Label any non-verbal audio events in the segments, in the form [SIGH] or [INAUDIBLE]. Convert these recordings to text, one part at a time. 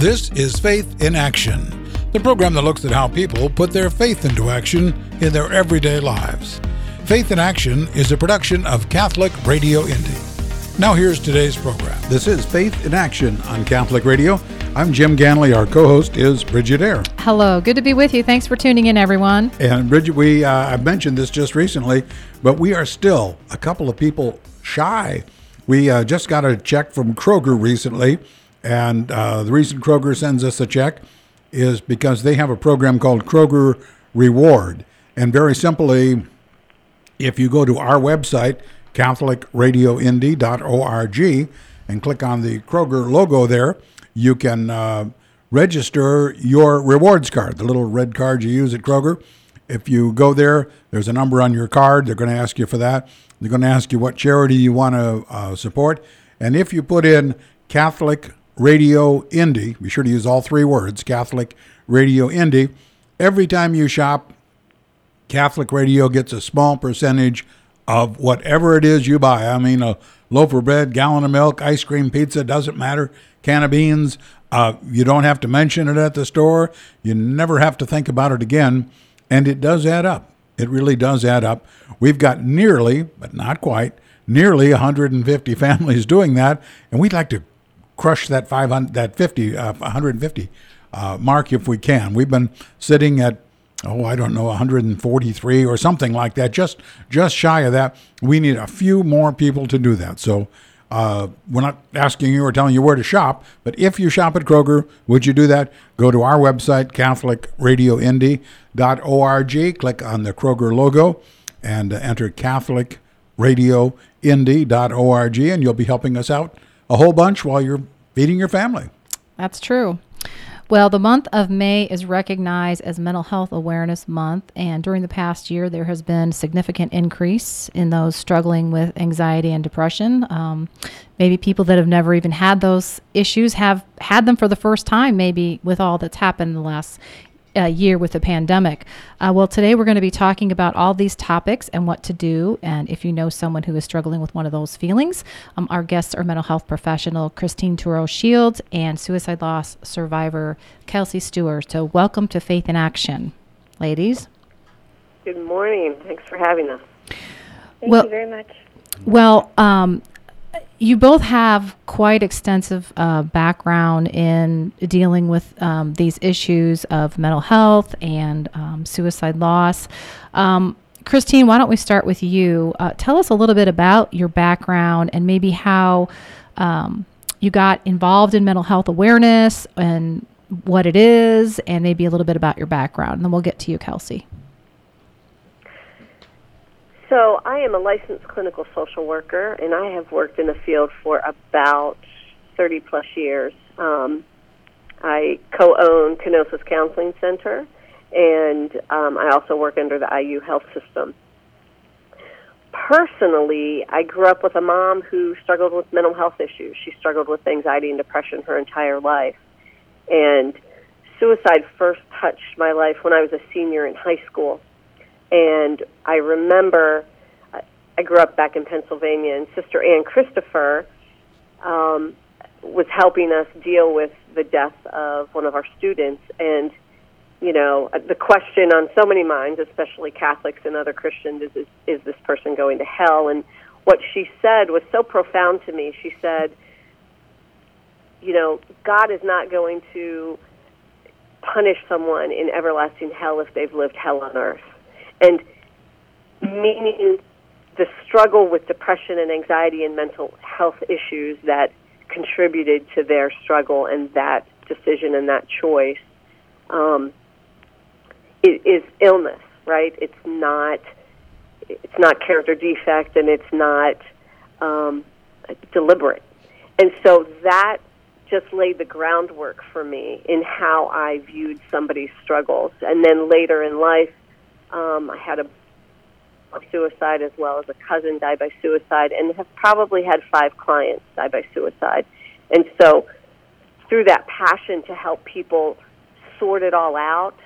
This is Faith in Action, the program that looks at how people put their faith into action in their everyday lives. Faith in Action is a production of Catholic Radio Indy. Now, here's today's program. This is Faith in Action on Catholic Radio. I'm Jim Ganley. Our co host is Bridget Eyre. Hello, good to be with you. Thanks for tuning in, everyone. And Bridget, we uh, I mentioned this just recently, but we are still a couple of people shy. We uh, just got a check from Kroger recently and uh, the reason Kroger sends us a check is because they have a program called Kroger Reward. And very simply, if you go to our website, CatholicRadioIndy.org, and click on the Kroger logo there, you can uh, register your rewards card, the little red card you use at Kroger. If you go there, there's a number on your card. They're going to ask you for that. They're going to ask you what charity you want to uh, support. And if you put in Catholic Radio Indy. Be sure to use all three words Catholic Radio Indy. Every time you shop, Catholic Radio gets a small percentage of whatever it is you buy. I mean, a loaf of bread, gallon of milk, ice cream, pizza, doesn't matter, can of beans. Uh, you don't have to mention it at the store. You never have to think about it again. And it does add up. It really does add up. We've got nearly, but not quite, nearly 150 [LAUGHS] families doing that. And we'd like to crush that 500, that 50, uh, 150 uh, mark if we can. We've been sitting at oh I don't know 143 or something like that, just just shy of that. We need a few more people to do that. So. Uh, we're not asking you or telling you where to shop, but if you shop at Kroger, would you do that? Go to our website, CatholicRadioIndy.org, click on the Kroger logo, and enter CatholicRadioIndy.org, and you'll be helping us out a whole bunch while you're feeding your family. That's true. Well, the month of May is recognized as Mental Health Awareness Month, and during the past year, there has been significant increase in those struggling with anxiety and depression. Um, maybe people that have never even had those issues have had them for the first time, maybe with all that's happened in the last uh, year with the pandemic. Uh, well, today we're going to be talking about all these topics and what to do. And if you know someone who is struggling with one of those feelings, um, our guests are mental health professional Christine Turo Shields and suicide loss survivor Kelsey Stewart. So, welcome to Faith in Action, ladies. Good morning. Thanks for having us. Thank well, you very much. Well, um, you both have quite extensive uh, background in dealing with um, these issues of mental health and um, suicide loss. Um, Christine, why don't we start with you? Uh, tell us a little bit about your background and maybe how um, you got involved in mental health awareness and what it is, and maybe a little bit about your background. And then we'll get to you, Kelsey. So, I am a licensed clinical social worker, and I have worked in the field for about 30 plus years. Um, I co own Kenosis Counseling Center, and um, I also work under the IU Health System. Personally, I grew up with a mom who struggled with mental health issues. She struggled with anxiety and depression her entire life. And suicide first touched my life when I was a senior in high school. And I remember I grew up back in Pennsylvania, and Sister Ann Christopher um, was helping us deal with the death of one of our students. And, you know, the question on so many minds, especially Catholics and other Christians, is, is, is this person going to hell? And what she said was so profound to me. She said, you know, God is not going to punish someone in everlasting hell if they've lived hell on earth and meaning the struggle with depression and anxiety and mental health issues that contributed to their struggle and that decision and that choice um, is, is illness, right? It's not it's not character defect and it's not um, deliberate, and so that just laid the groundwork for me in how I viewed somebody's struggles. And then later in life, um, I had a suicide as well as a cousin die by suicide, and have probably had five clients die by suicide. And so, through that passion to help people sort it all out,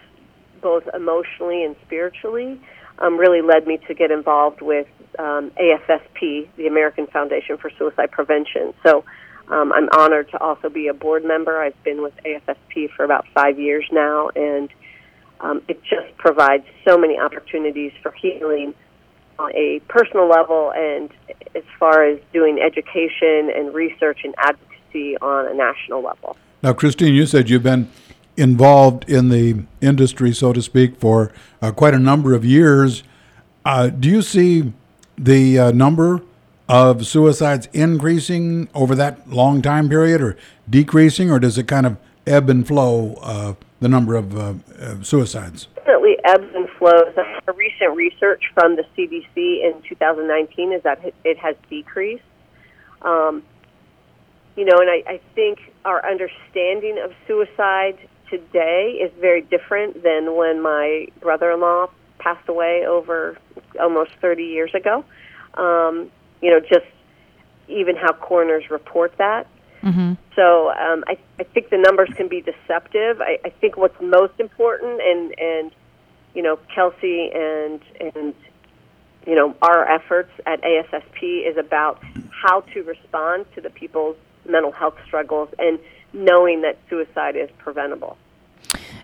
both emotionally and spiritually, um, really led me to get involved with um, AFSP, the American Foundation for Suicide Prevention. So, Um, I'm honored to also be a board member. I've been with AFSP for about five years now, and um, it just provides so many opportunities for healing on a personal level and as far as doing education and research and advocacy on a national level. Now, Christine, you said you've been involved in the industry, so to speak, for uh, quite a number of years. Uh, do you see the uh, number of suicides increasing over that long time period or decreasing, or does it kind of ebb and flow uh, the number of uh, suicides? Definitely ebbs and flows. A recent research from the CDC in 2019 is that it has decreased. Um, you know, and I, I think our understanding of suicide today is very different than when my brother-in-law passed away over almost 30 years ago. Um, you know, just even how coroners report that. Mm-hmm. So um, I, I think the numbers can be deceptive. I, I think what's most important, and and you know, Kelsey and and you know our efforts at AFSP is about how to respond to the people's mental health struggles and knowing that suicide is preventable.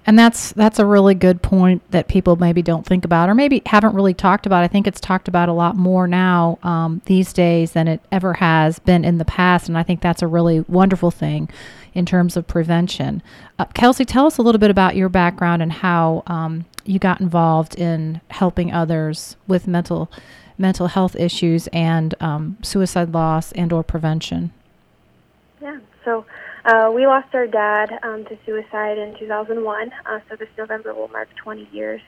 And that's that's a really good point that people maybe don't think about or maybe haven't really talked about. I think it's talked about a lot more now um, these days than it ever has been in the past, and I think that's a really wonderful thing in terms of prevention. Uh, Kelsey, tell us a little bit about your background and how um, you got involved in helping others with mental mental health issues and um, suicide loss and or prevention. Yeah. So uh, we lost our dad um, to suicide in 2001, uh, so this November will mark 20 years.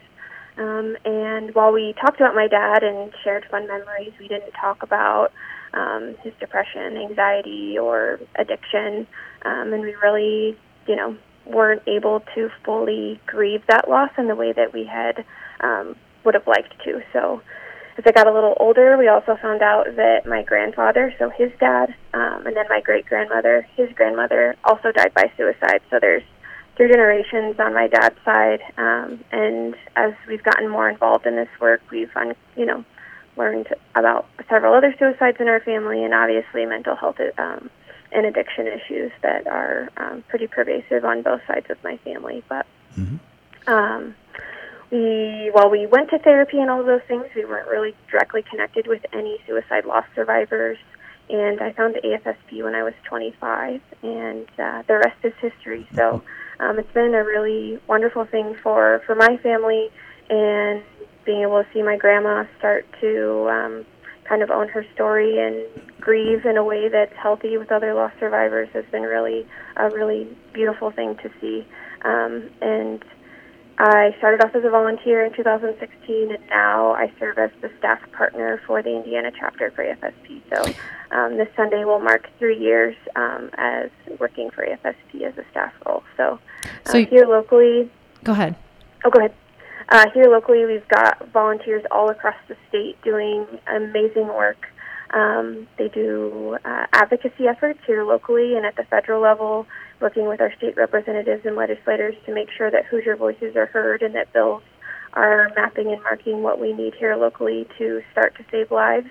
Um, and while we talked about my dad and shared fun memories, we didn't talk about um, his depression, anxiety, or addiction. Um, and we really, you know, weren't able to fully grieve that loss in the way that we had um, would have liked to. So as I got a little older, we also found out that my grandfather, so his dad, um, and then my great grandmother, his grandmother, also died by suicide. So there's three generations on my dad's side. Um, and as we've gotten more involved in this work, we've, un- you know, learned about several other suicides in our family, and obviously mental health um, and addiction issues that are um, pretty pervasive on both sides of my family. But mm-hmm. um, while we went to therapy and all those things, we weren't really directly connected with any suicide loss survivors. And I found the AFSP when I was 25, and uh, the rest is history. So um, it's been a really wonderful thing for for my family, and being able to see my grandma start to um, kind of own her story and grieve in a way that's healthy with other loss survivors has been really a really beautiful thing to see. Um, and I started off as a volunteer in 2016, and now I serve as the staff partner for the Indiana chapter for AFSP. So um, this Sunday will mark three years um, as working for AFSP as a staff role. So, uh, so here locally. Go ahead. Oh, go ahead. Uh, here locally, we've got volunteers all across the state doing amazing work. Um, they do uh, advocacy efforts here locally and at the federal level working with our state representatives and legislators to make sure that Hoosier voices are heard and that bills are mapping and marking what we need here locally to start to save lives.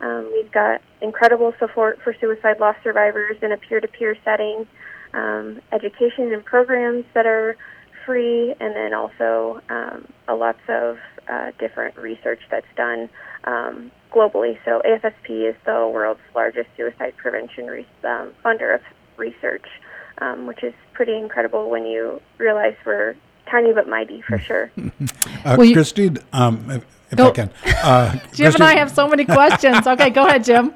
Um, we've got incredible support for suicide loss survivors in a peer to peer setting, um, education and programs that are free, and then also um, a lots of uh, different research that's done um, globally. So, AFSP is the world's largest suicide prevention re- um, funder of research um, which is pretty incredible when you realize we're tiny but mighty for sure. [LAUGHS] uh, well, Christine, um, if, if I can. Uh, [LAUGHS] Jim Christine, and I have so many questions. [LAUGHS] okay, go ahead, Jim.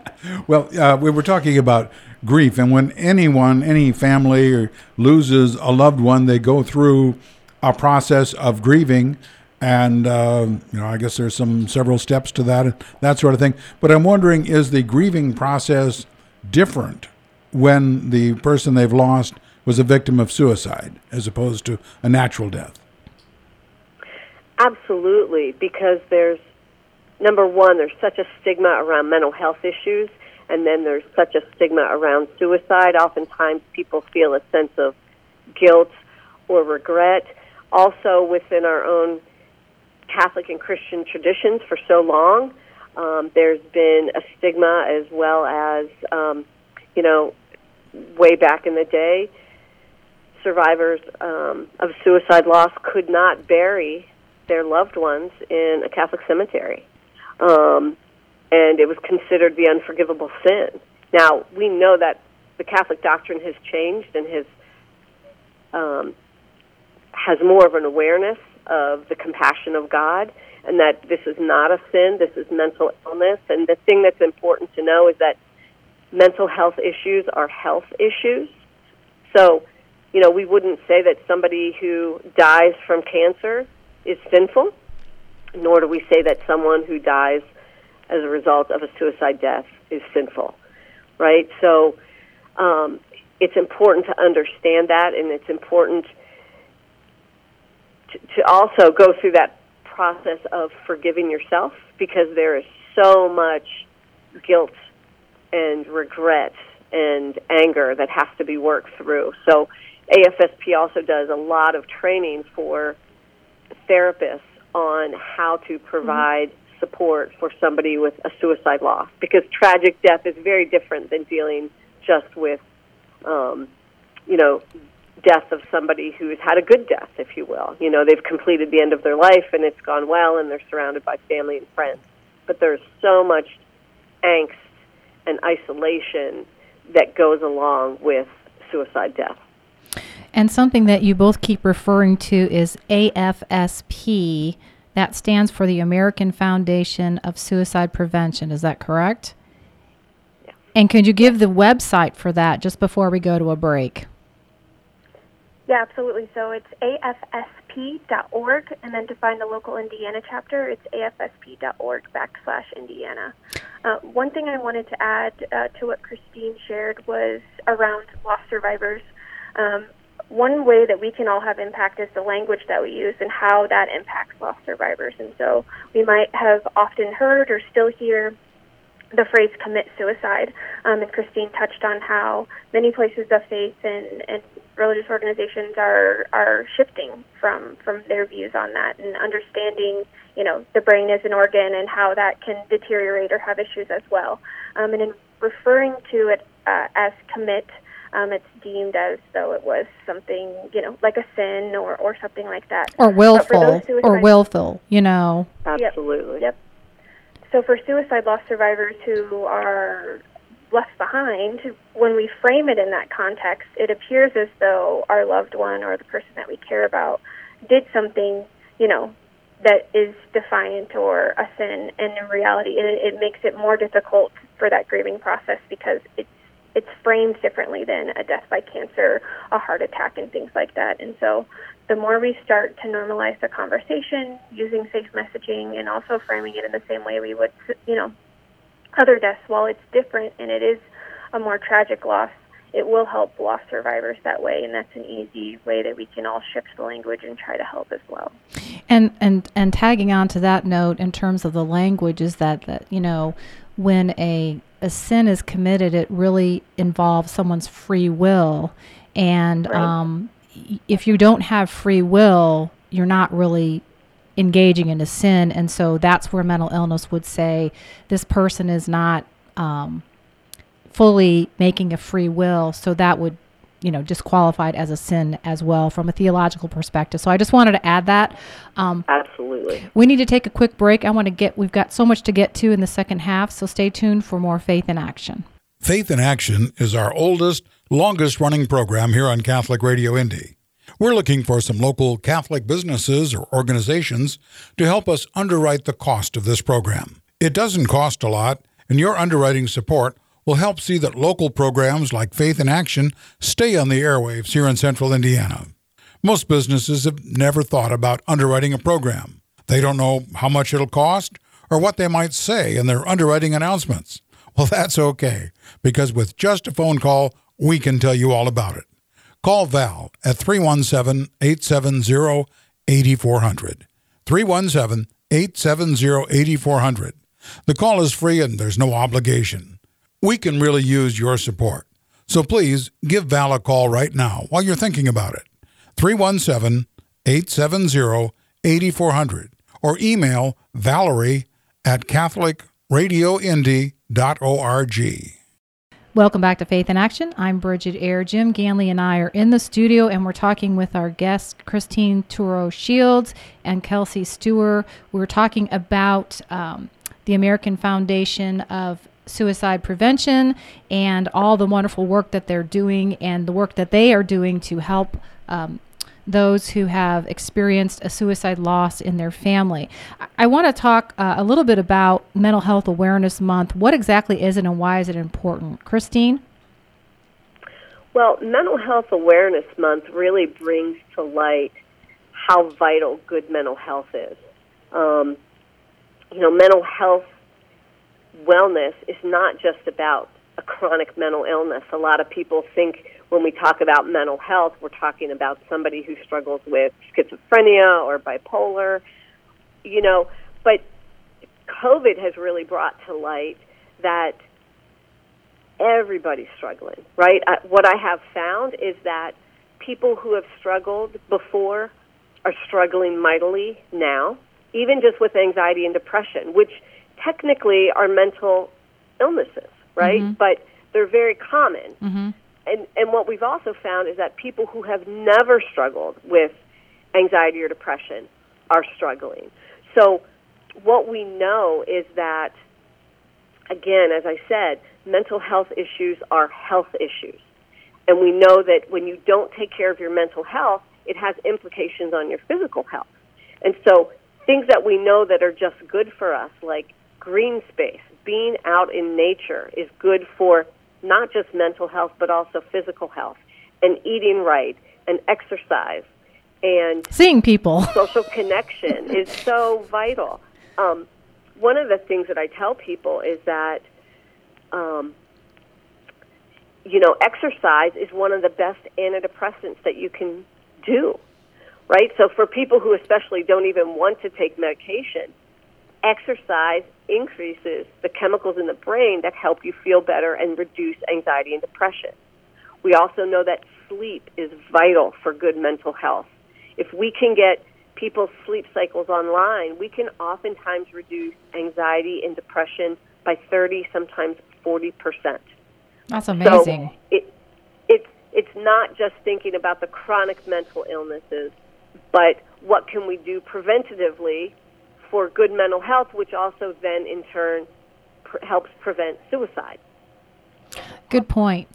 Well, uh, we were talking about grief, and when anyone, any family loses a loved one, they go through a process of grieving. And uh, you know, I guess there's some several steps to that, that sort of thing. But I'm wondering, is the grieving process different when the person they've lost was a victim of suicide as opposed to a natural death? Absolutely, because there's number one, there's such a stigma around mental health issues, and then there's such a stigma around suicide. Oftentimes, people feel a sense of guilt or regret. Also, within our own Catholic and Christian traditions for so long, um, there's been a stigma as well as, um, you know, way back in the day, survivors um, of suicide loss could not bury their loved ones in a Catholic cemetery. Um, and it was considered the unforgivable sin. Now, we know that the Catholic doctrine has changed and has um, has more of an awareness of the compassion of God and that this is not a sin, this is mental illness. And the thing that's important to know is that mental health issues are health issues. So, you know, we wouldn't say that somebody who dies from cancer is sinful, nor do we say that someone who dies as a result of a suicide death is sinful, right? So, um, it's important to understand that, and it's important to, to also go through that process of forgiving yourself because there is so much guilt and regret and anger that has to be worked through. So AFSP also does a lot of training for therapists on how to provide mm-hmm. support for somebody with a suicide loss because tragic death is very different than dealing just with um, you know death of somebody who's had a good death, if you will. You know, they've completed the end of their life and it's gone well and they're surrounded by family and friends. But there's so much angst and isolation that goes along with suicide death. And something that you both keep referring to is AFSP. That stands for the American Foundation of Suicide Prevention. Is that correct? Yeah. And could you give the website for that just before we go to a break? Yeah, absolutely. So it's afsp.org, and then to find the local Indiana chapter, it's afsp.org backslash Indiana. Uh, one thing I wanted to add uh, to what Christine shared was around loss survivors. Um, one way that we can all have impact is the language that we use and how that impacts loss survivors. And so we might have often heard or still hear the phrase commit suicide. Um, and Christine touched on how many places of faith and, and religious organizations are are shifting from from their views on that and understanding you know the brain as an organ and how that can deteriorate or have issues as well. Um, and in referring to it uh, as commit um, it's deemed as though it was something you know like a sin or or something like that. Or willful or willful you know. Absolutely. Yep. yep so for suicide loss survivors who are left behind, when we frame it in that context, it appears as though our loved one or the person that we care about did something, you know, that is defiant or a sin. And in reality, it, it makes it more difficult for that grieving process because it's it's framed differently than a death by cancer, a heart attack, and things like that. And so, the more we start to normalize the conversation using safe messaging and also framing it in the same way we would, you know, other deaths, while it's different and it is a more tragic loss, it will help loss survivors that way, and that's an easy way that we can all shift the language and try to help as well. And and and tagging on to that note, in terms of the language, is that that you know when a a sin is committed, it really involves someone's free will, and right. um, if you don't have free will, you're not really engaging in a sin. And so that's where mental illness would say this person is not um, fully making a free will. So that would, you know, disqualified as a sin as well from a theological perspective. So I just wanted to add that. Um, Absolutely. We need to take a quick break. I want to get, we've got so much to get to in the second half. So stay tuned for more Faith in Action. Faith in Action is our oldest, longest running program here on Catholic Radio Indy. We're looking for some local Catholic businesses or organizations to help us underwrite the cost of this program. It doesn't cost a lot, and your underwriting support will help see that local programs like Faith in Action stay on the airwaves here in central Indiana. Most businesses have never thought about underwriting a program. They don't know how much it'll cost or what they might say in their underwriting announcements. Well, [LAUGHS] that's okay, because with just a phone call, we can tell you all about it. Call Val at 317 870 8400. 317 870 8400. The call is free and there's no obligation. We can really use your support. So please give Val a call right now while you're thinking about it. 317 870 8400 or email Valerie at CatholicRadioIndy.org. Welcome back to Faith in Action. I'm Bridget Eyre. Jim Ganley and I are in the studio, and we're talking with our guests, Christine Turo Shields and Kelsey Stewart. We're talking about um, the American Foundation of Suicide Prevention and all the wonderful work that they're doing and the work that they are doing to help um, those who have experienced a suicide loss in their family. I, I want to talk uh, a little bit about Mental Health Awareness Month. What exactly is it and why is it important? Christine? Well, Mental Health Awareness Month really brings to light how vital good mental health is. Um, you know, mental health wellness is not just about a chronic mental illness. A lot of people think when we talk about mental health, we're talking about somebody who struggles with schizophrenia or bipolar, you know, but COVID has really brought to light that everybody's struggling, right? I, what I have found is that people who have struggled before are struggling mightily now, even just with anxiety and depression, which technically are mental illnesses, right? Mm-hmm. But they're very common. Mm-hmm. And and what we've also found is that people who have never struggled with anxiety or depression are struggling. So what we know is that again, as I said, mental health issues are health issues. And we know that when you don't take care of your mental health, it has implications on your physical health. And so things that we know that are just good for us, like green space, being out in nature, is good for not just mental health, but also physical health, and eating right, and exercise, and seeing people. [LAUGHS] social connection is so vital. Um, one of the things that I tell people is that, um, you know, exercise is one of the best antidepressants that you can do, right? So for people who especially don't even want to take medication, exercise increases the chemicals in the brain that help you feel better and reduce anxiety and depression. We also know that sleep is vital for good mental health. If we can get people's sleep cycles online, we can oftentimes reduce anxiety and depression by 30, sometimes 40 percent. That's amazing. So it, it's it's not just thinking about the chronic mental illnesses, but what can we do preventatively for good mental health, which also then in turn pr- helps prevent suicide. Good point.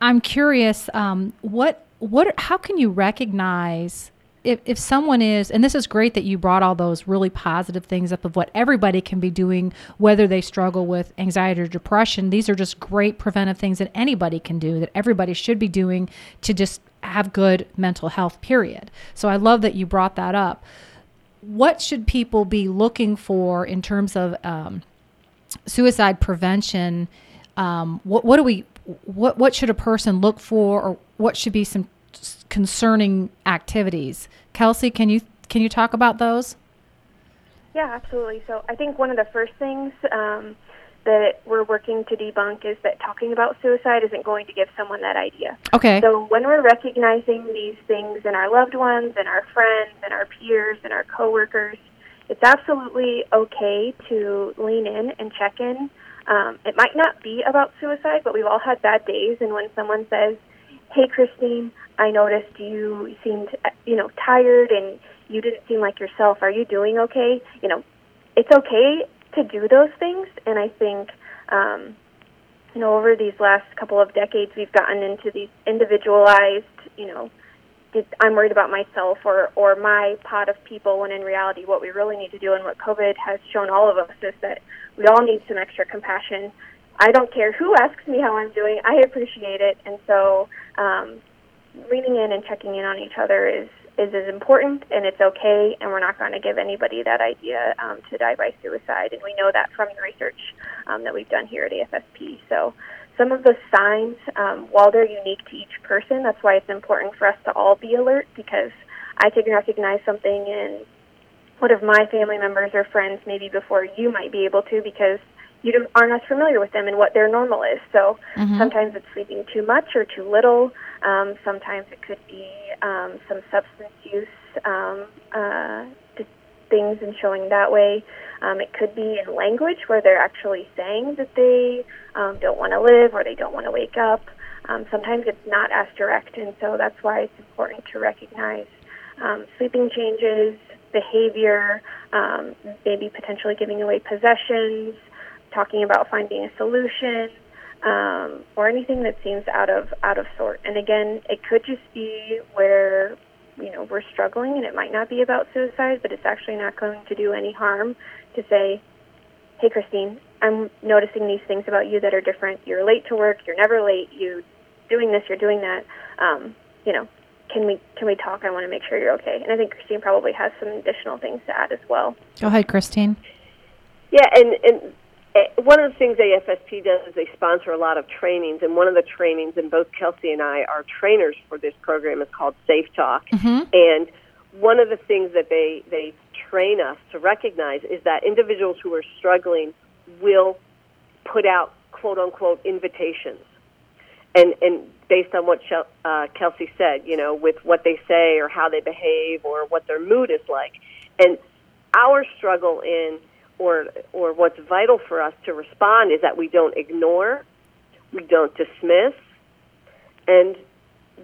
I'm curious. Um, what what? How can you recognize if if someone is? And this is great that you brought all those really positive things up of what everybody can be doing, whether they struggle with anxiety or depression. These are just great preventive things that anybody can do. That everybody should be doing to just have good mental health. Period. So I love that you brought that up. What should people be looking for in terms of um, suicide prevention? um, what what do we what what should a person look for or what should be some concerning activities kelsey can you can you talk about those Yeah, absolutely. So I think one of the first things um, that we're working to debunk is that talking about suicide isn't going to give someone that idea. okay So when we're recognizing these things in our loved ones and our friends and our peers and our coworkers, it's absolutely okay to lean in and check in. Um, it might not be about suicide, but we've all had bad days, and when someone says, "Hey, Christine, I noticed you seemed, you know, tired and you didn't seem like yourself. Are you doing okay?" You know, it's okay to do those things, and I think. Um, you know, over these last couple of decades, we've gotten into these individualized, you know, I'm worried about myself or, or my pot of people, when in reality, what we really need to do and what COVID has shown all of us is that we all need some extra compassion. I don't care who asks me how I'm doing, I appreciate it. And so, um, leaning in and checking in on each other is, is as important and it's okay and we're not going to give anybody that idea um, to die by suicide. And we know that from the research um, that we've done here at AFSP so some of the signs um, while they're unique to each person that's why it's important for us to all be alert because I can recognize something in one of my family members or friends maybe before you might be able to because you don't, aren't as familiar with them and what their normal is. So Mhm. sometimes it's sleeping too much or too little. Um, sometimes it could be um, some substance use, um, uh, things and showing that way. Um, it could be in language where they're actually saying that they um, don't want to live or they don't want to wake up. Um, sometimes it's not as direct, and so that's why it's important to recognize um, sleeping changes, behavior, um, maybe potentially giving away possessions, talking about finding a solution, um, or anything that seems out of out of sort. And again, it could just be where you know we're struggling, and it might not be about suicide, but it's actually not going to do any harm to say, "Hey, Christine, I'm noticing these things about you that are different. You're late to work. You're never late. You're doing this. You're doing that. Um, you know, can we can we talk? I want to make sure you're okay." And I think Christine probably has some additional things to add as well. Go ahead, Christine. Yeah, and and one of the things AFSP does is they sponsor a lot of trainings, and one of the trainings, and both Kelsey and I are trainers for this program, is called Safe Talk. Mm-hmm. And one of the things that they they train us to recognize is that individuals who are struggling will put out quote unquote invitations, and and based on what uh, Kelsey said, you know, with what they say or how they behave or what their mood is like, and our struggle in or or what's vital for us to respond is that we don't ignore, we don't dismiss, and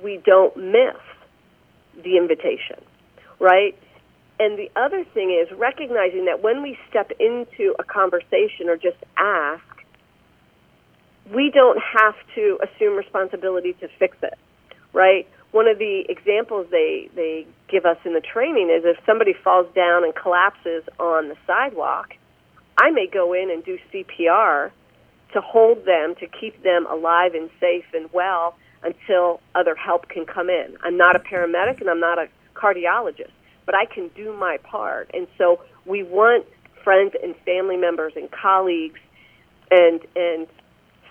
we don't miss the invitation, right? And the other thing is recognizing that when we step into a conversation or just ask, we don't have to assume responsibility to fix it, right? One of the examples they, they give us in the training is if somebody falls down and collapses on the sidewalk, I may go in and do CPR to hold them, to keep them alive and safe and well until other help can come in. I'm not a paramedic and I'm not a cardiologist, but I can do my part. And so we want friends and family members and colleagues and and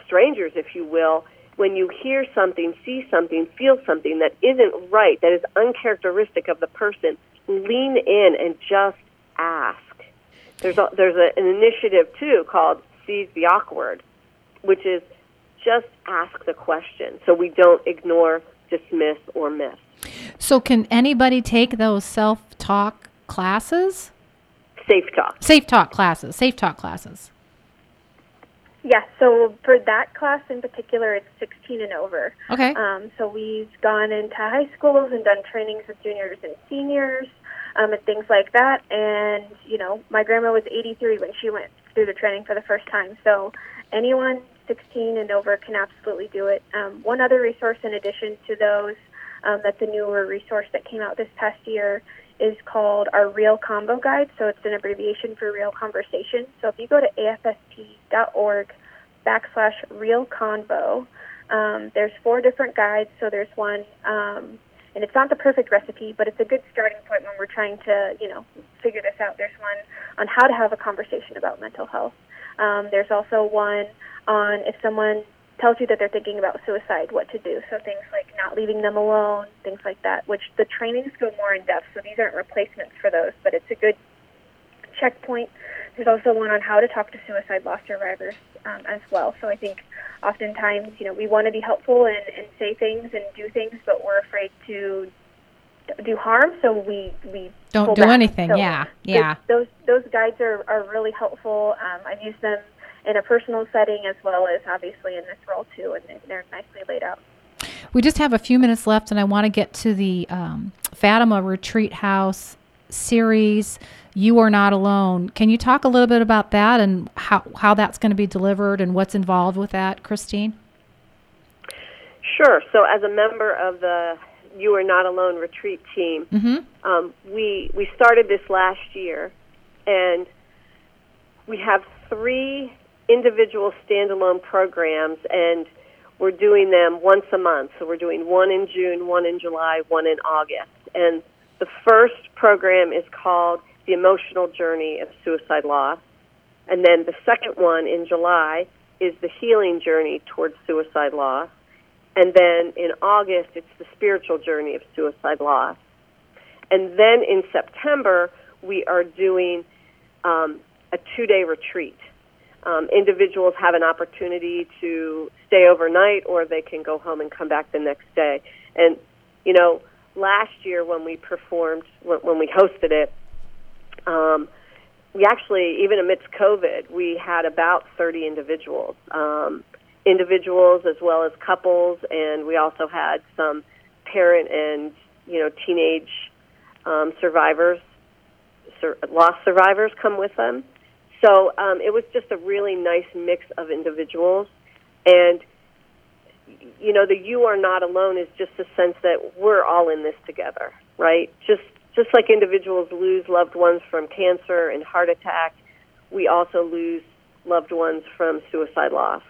strangers, if you will, when you hear something, see something, feel something that isn't right, that is uncharacteristic of the person, lean in and just ask. There's a, there's a, an initiative too called Seize the Awkward, which is just ask the question so we don't ignore, dismiss, or miss. So, can anybody take those self talk classes? Safe talk. Safe talk classes. Safe talk classes. Yeah, so for that class in particular, it's 16 and over. Okay. Um, so we've gone into high schools and done trainings with juniors and seniors um, and things like that. And, you know, my grandma was 83 when she went through the training for the first time. So anyone 16 and over can absolutely do it. Um, one other resource in addition to those um, that's a newer resource that came out this past year is called our Real Convo Guide. So it's an abbreviation for Real Conversation. So if you go to afsp.org backslash Real Convo, um, there's four different guides. So there's one, um, and it's not the perfect recipe, but it's a good starting point when we're trying to, you know, figure this out. There's one on how to have a conversation about mental health. Um, there's also one on if someone tells you that they're thinking about suicide, what to do. So things like not leaving them alone, things like that, which the trainings go more in depth. So these aren't replacements for those, but it's a good checkpoint. There's also one on how to talk to suicide loss survivors um, as well. So I think oftentimes, you know, we want to be helpful and, and say things and do things, but we're afraid to do harm, so we we Don't do back. anything. So yeah. Yeah. Those those guides are are really helpful. Um, I've used them in a personal setting as well as obviously in this role too, and they- they're nicely laid out. We just have a few minutes left, and I want to get to the um, Fatima Retreat House series. You are not alone. Can you talk a little bit about that and how how that's going to be delivered and what's involved with that, Christine? Sure. So, as a member of the You Are Not Alone retreat team, Mm-hmm. um, we we started this last year, and we have three individual standalone programs, and we're doing them once a month. So we're doing one in June, one in July, one in August, and the first program is called The Emotional Journey of Suicide Loss, and then the second one in July is The Healing Journey towards Suicide Loss. And then in August, it's the spiritual journey of suicide loss. And then in September, we are doing um, a two day retreat. Um, individuals have an opportunity to stay overnight or they can go home and come back the next day. And, you know, last year when we performed, when, we hosted it, Um, we actually, even amidst COVID, we had about 30 individuals, um, individuals as well as couples, and we also had some parent and you know teenage um, survivors, sur- lost survivors, come with them. So um, it was just a really nice mix of individuals, and you know the "you are not alone" is just a sense that we're all in this together, right? Just just like individuals lose loved ones from cancer and heart attack, we also lose loved ones from suicide loss.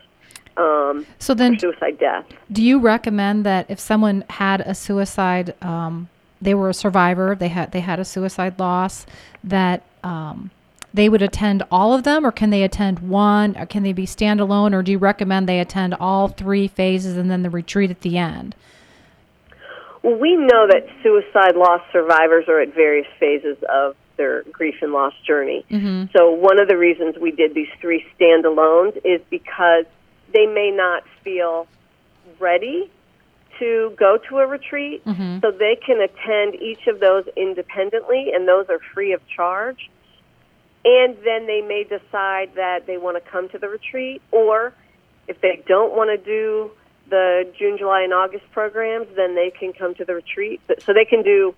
Um, so then, suicide death. Do you recommend that if someone had a suicide, um, they were a survivor, they had they had a suicide loss, that um, they would attend all of them, or can they attend one, or can they be standalone, or do you recommend they attend all three phases and then the retreat at the end? Well, we know that suicide loss survivors are at various phases of their grief and loss journey. Mm-hmm. So, one of the reasons we did these three standalones is because they may not feel ready to go to a retreat, mm-hmm. so they can attend each of those independently, and those are free of charge. And then they may decide that they want to come to the retreat, or if they don't want to do the June, July, and August programs, then they can come to the retreat. So they can do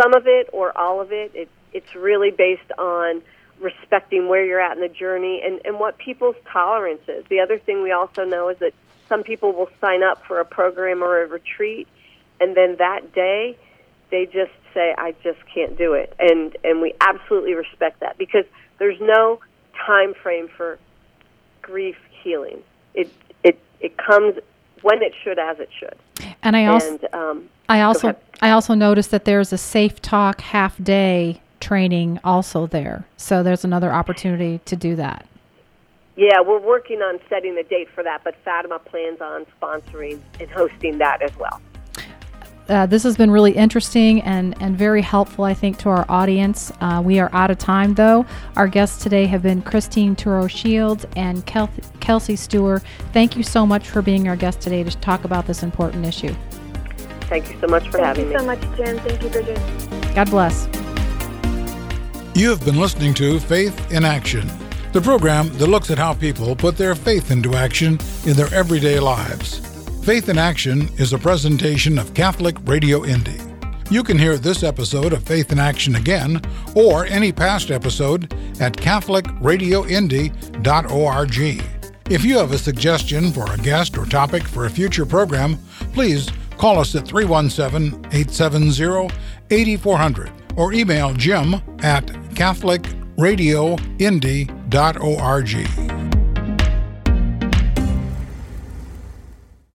some of it or all of it. it it's really based on respecting where you're at in the journey and, and what people's tolerance is. The other thing we also know is that some people will sign up for a program or a retreat, and then that day they just say, I just can't do it. And, and we absolutely respect that because there's no time frame for grief healing. It, it, it comes when it should as it should. And I also and, um, I also I also noticed that there's a safe talk half day training also there. So there's another opportunity to do that. Yeah, we're working on setting the date for that, but Fatima plans on sponsoring and hosting that as well. Uh, this has been really interesting and, and very helpful, I think, to our audience. Uh, we are out of time, though. Our guests today have been Christine Turo Shields and Kel- Kelsey Stewart. Thank you so much for being our guest today to talk about this important issue. Thank you so much for Thank having me. Thank you so much, Jen. Thank you, Bridget. God bless. You have been listening to Faith in Action, the program that looks at how people put their faith into action in their everyday lives. Faith in Action is a presentation of Catholic Radio Indy. You can hear this episode of Faith in Action again or any past episode at CatholicRadioIndy.org. If you have a suggestion for a guest or topic for a future program, please call us at 317 870 8400 or email jim at CatholicRadioIndy.org.